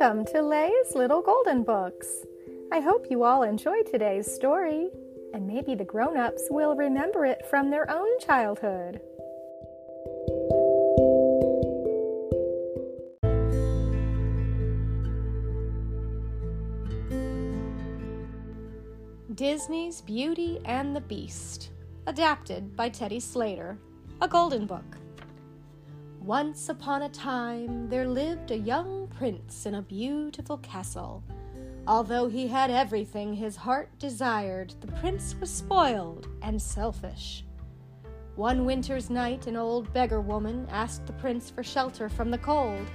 Welcome to Lay's Little Golden Books. I hope you all enjoy today's story, and maybe the grown ups will remember it from their own childhood. Disney's Beauty and the Beast, adapted by Teddy Slater, a golden book. Once upon a time, there lived a young prince in a beautiful castle. Although he had everything his heart desired, the prince was spoiled and selfish. One winter's night, an old beggar woman asked the prince for shelter from the cold.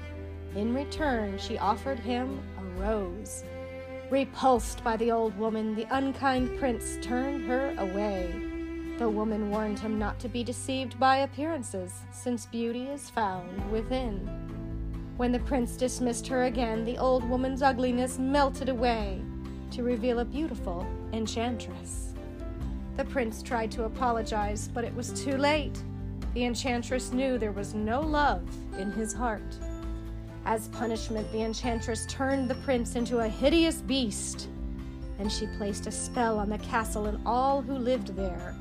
In return, she offered him a rose. Repulsed by the old woman, the unkind prince turned her away. The woman warned him not to be deceived by appearances, since beauty is found within. When the prince dismissed her again, the old woman's ugliness melted away to reveal a beautiful enchantress. The prince tried to apologize, but it was too late. The enchantress knew there was no love in his heart. As punishment, the enchantress turned the prince into a hideous beast, and she placed a spell on the castle and all who lived there.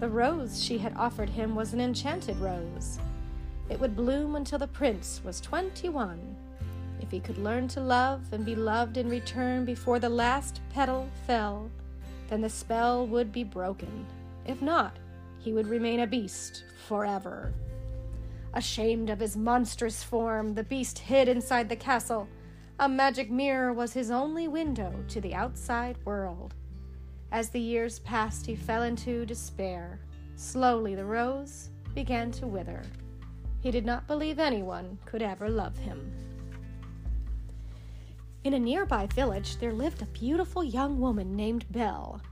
The rose she had offered him was an enchanted rose. It would bloom until the prince was twenty one. If he could learn to love and be loved in return before the last petal fell, then the spell would be broken. If not, he would remain a beast forever. Ashamed of his monstrous form, the beast hid inside the castle. A magic mirror was his only window to the outside world. As the years passed, he fell into despair. Slowly, the rose began to wither. He did not believe anyone could ever love him. In a nearby village, there lived a beautiful young woman named Belle.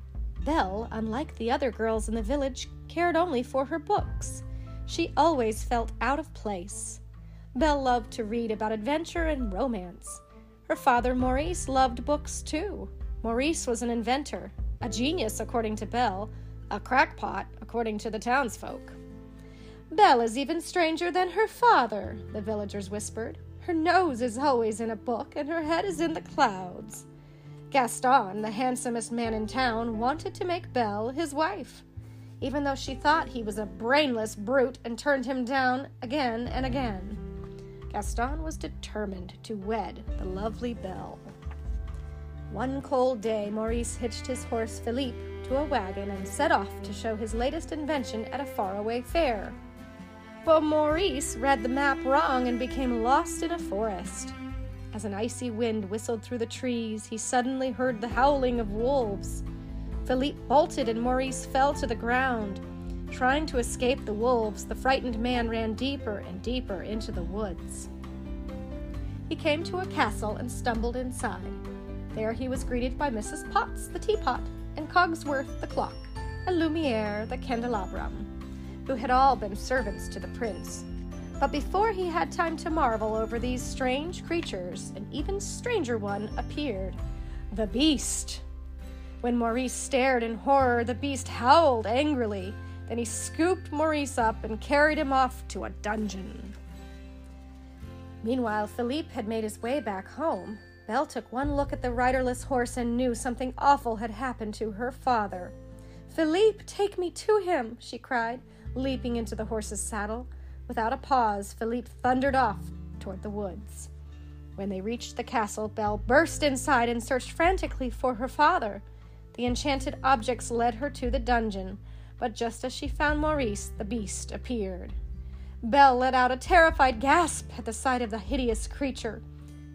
Belle, unlike the other girls in the village, cared only for her books. She always felt out of place. Belle loved to read about adventure and romance. Her father, Maurice, loved books too. Maurice was an inventor, a genius according to Belle, a crackpot according to the townsfolk. Belle is even stranger than her father, the villagers whispered. Her nose is always in a book, and her head is in the clouds. Gaston, the handsomest man in town, wanted to make Belle his wife, even though she thought he was a brainless brute and turned him down again and again. Gaston was determined to wed the lovely Belle. One cold day, Maurice hitched his horse Philippe to a wagon and set off to show his latest invention at a faraway fair. But Maurice read the map wrong and became lost in a forest. As an icy wind whistled through the trees, he suddenly heard the howling of wolves. Philippe bolted and Maurice fell to the ground. Trying to escape the wolves, the frightened man ran deeper and deeper into the woods. He came to a castle and stumbled inside. There he was greeted by Mrs. Potts, the teapot, and Cogsworth, the clock, and Lumiere, the candelabrum, who had all been servants to the prince. But before he had time to marvel over these strange creatures, an even stranger one appeared the beast. When Maurice stared in horror, the beast howled angrily. Then he scooped Maurice up and carried him off to a dungeon. Meanwhile, Philippe had made his way back home. Belle took one look at the riderless horse and knew something awful had happened to her father. Philippe, take me to him, she cried, leaping into the horse's saddle. Without a pause, Philippe thundered off toward the woods. When they reached the castle, Belle burst inside and searched frantically for her father. The enchanted objects led her to the dungeon, but just as she found Maurice, the beast appeared. Belle let out a terrified gasp at the sight of the hideous creature.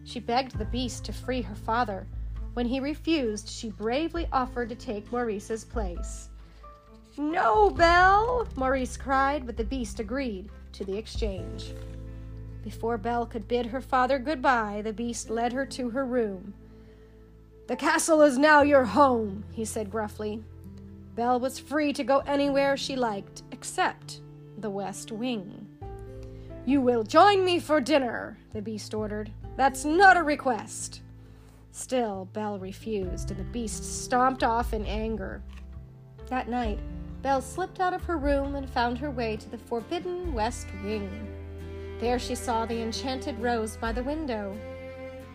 She begged the beast to free her father. When he refused, she bravely offered to take Maurice's place. No, Belle, Maurice cried, but the beast agreed to the exchange. Before Belle could bid her father goodbye, the beast led her to her room. The castle is now your home, he said gruffly. Belle was free to go anywhere she liked, except the West Wing. You will join me for dinner, the beast ordered. That's not a request. Still, Belle refused, and the beast stomped off in anger. That night, Belle slipped out of her room and found her way to the forbidden West Wing. There she saw the enchanted rose by the window.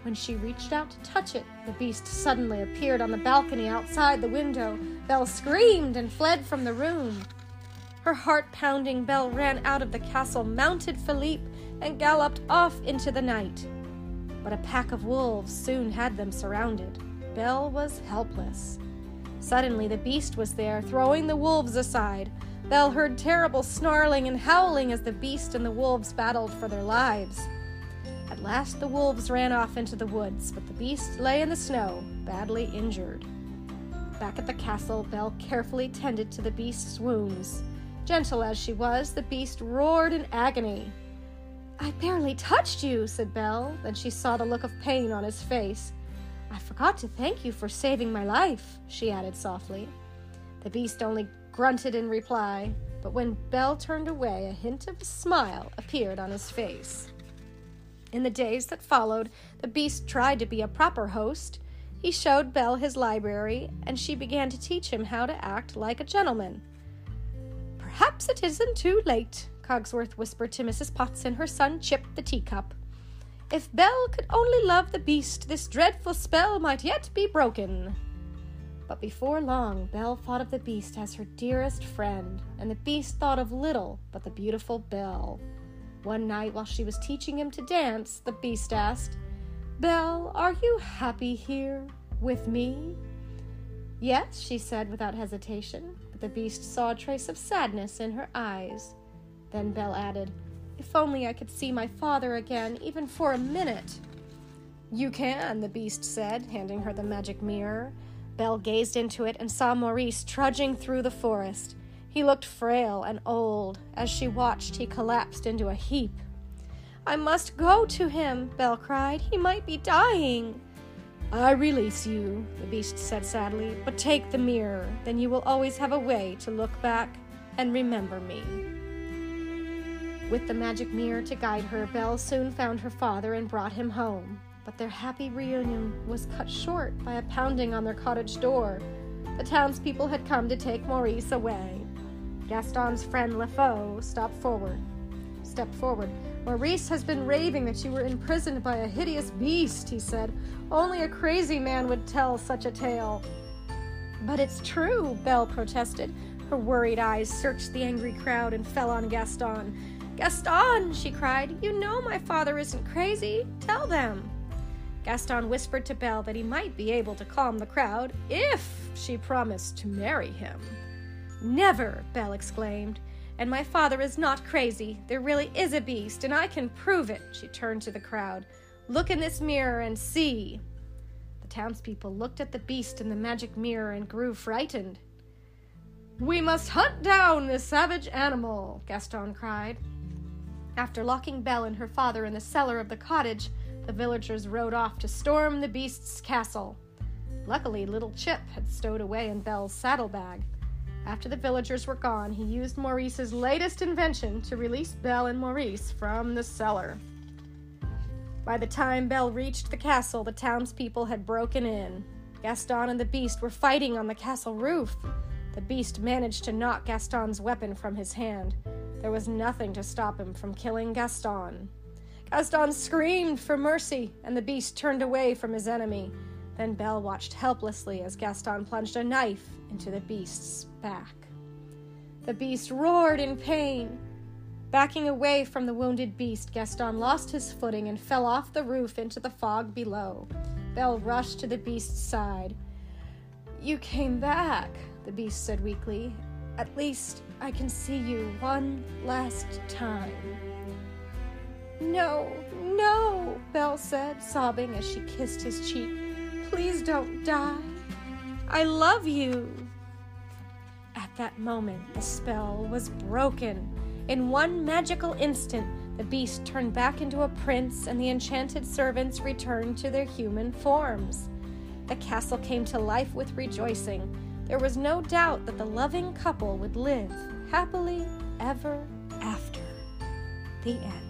When she reached out to touch it, the beast suddenly appeared on the balcony outside the window. Belle screamed and fled from the room. Her heart pounding Belle ran out of the castle, mounted Philippe, and galloped off into the night. But a pack of wolves soon had them surrounded. Belle was helpless. Suddenly, the beast was there, throwing the wolves aside. Belle heard terrible snarling and howling as the beast and the wolves battled for their lives. At last, the wolves ran off into the woods, but the beast lay in the snow, badly injured. Back at the castle, Belle carefully tended to the beast's wounds. Gentle as she was, the beast roared in agony. I barely touched you, said Belle. Then she saw the look of pain on his face. I forgot to thank you for saving my life, she added softly. The beast only grunted in reply, but when Belle turned away, a hint of a smile appeared on his face. In the days that followed, the beast tried to be a proper host. He showed Belle his library, and she began to teach him how to act like a gentleman. Perhaps it isn't too late, Cogsworth whispered to Mrs. Potts and her son Chip the teacup. If Belle could only love the beast, this dreadful spell might yet be broken. But before long, Belle thought of the beast as her dearest friend, and the beast thought of little but the beautiful Belle. One night, while she was teaching him to dance, the beast asked, Belle, are you happy here with me? Yes, she said without hesitation, but the beast saw a trace of sadness in her eyes. Then Belle added, If only I could see my father again, even for a minute. You can, the beast said, handing her the magic mirror. Belle gazed into it and saw Maurice trudging through the forest. He looked frail and old. As she watched, he collapsed into a heap. I must go to him, Belle cried. He might be dying. I release you, the beast said sadly, but take the mirror. Then you will always have a way to look back and remember me. With the magic mirror to guide her, Belle soon found her father and brought him home. But their happy reunion was cut short by a pounding on their cottage door. The townspeople had come to take Maurice away. Gaston's friend LeFou stopped forward. Stepped forward. Maurice has been raving that you were imprisoned by a hideous beast, he said. Only a crazy man would tell such a tale. But it's true, Belle protested. Her worried eyes searched the angry crowd and fell on Gaston. Gaston, she cried, you know my father isn't crazy. Tell them. Gaston whispered to Belle that he might be able to calm the crowd if she promised to marry him. Never! Belle exclaimed. And my father is not crazy. There really is a beast, and I can prove it. She turned to the crowd. Look in this mirror and see. The townspeople looked at the beast in the magic mirror and grew frightened. We must hunt down this savage animal, Gaston cried. After locking Belle and her father in the cellar of the cottage, the villagers rode off to storm the beast's castle. Luckily, little Chip had stowed away in Belle's saddlebag. After the villagers were gone, he used Maurice's latest invention to release Belle and Maurice from the cellar. By the time Belle reached the castle, the townspeople had broken in. Gaston and the beast were fighting on the castle roof. The beast managed to knock Gaston's weapon from his hand. There was nothing to stop him from killing Gaston. Gaston screamed for mercy, and the beast turned away from his enemy. Then Belle watched helplessly as Gaston plunged a knife into the beast's back. The beast roared in pain. Backing away from the wounded beast, Gaston lost his footing and fell off the roof into the fog below. Belle rushed to the beast's side. You came back, the beast said weakly. At least I can see you one last time. No, no, Belle said, sobbing as she kissed his cheek. Please don't die. I love you. At that moment, the spell was broken. In one magical instant, the beast turned back into a prince, and the enchanted servants returned to their human forms. The castle came to life with rejoicing. There was no doubt that the loving couple would live happily ever after. The end.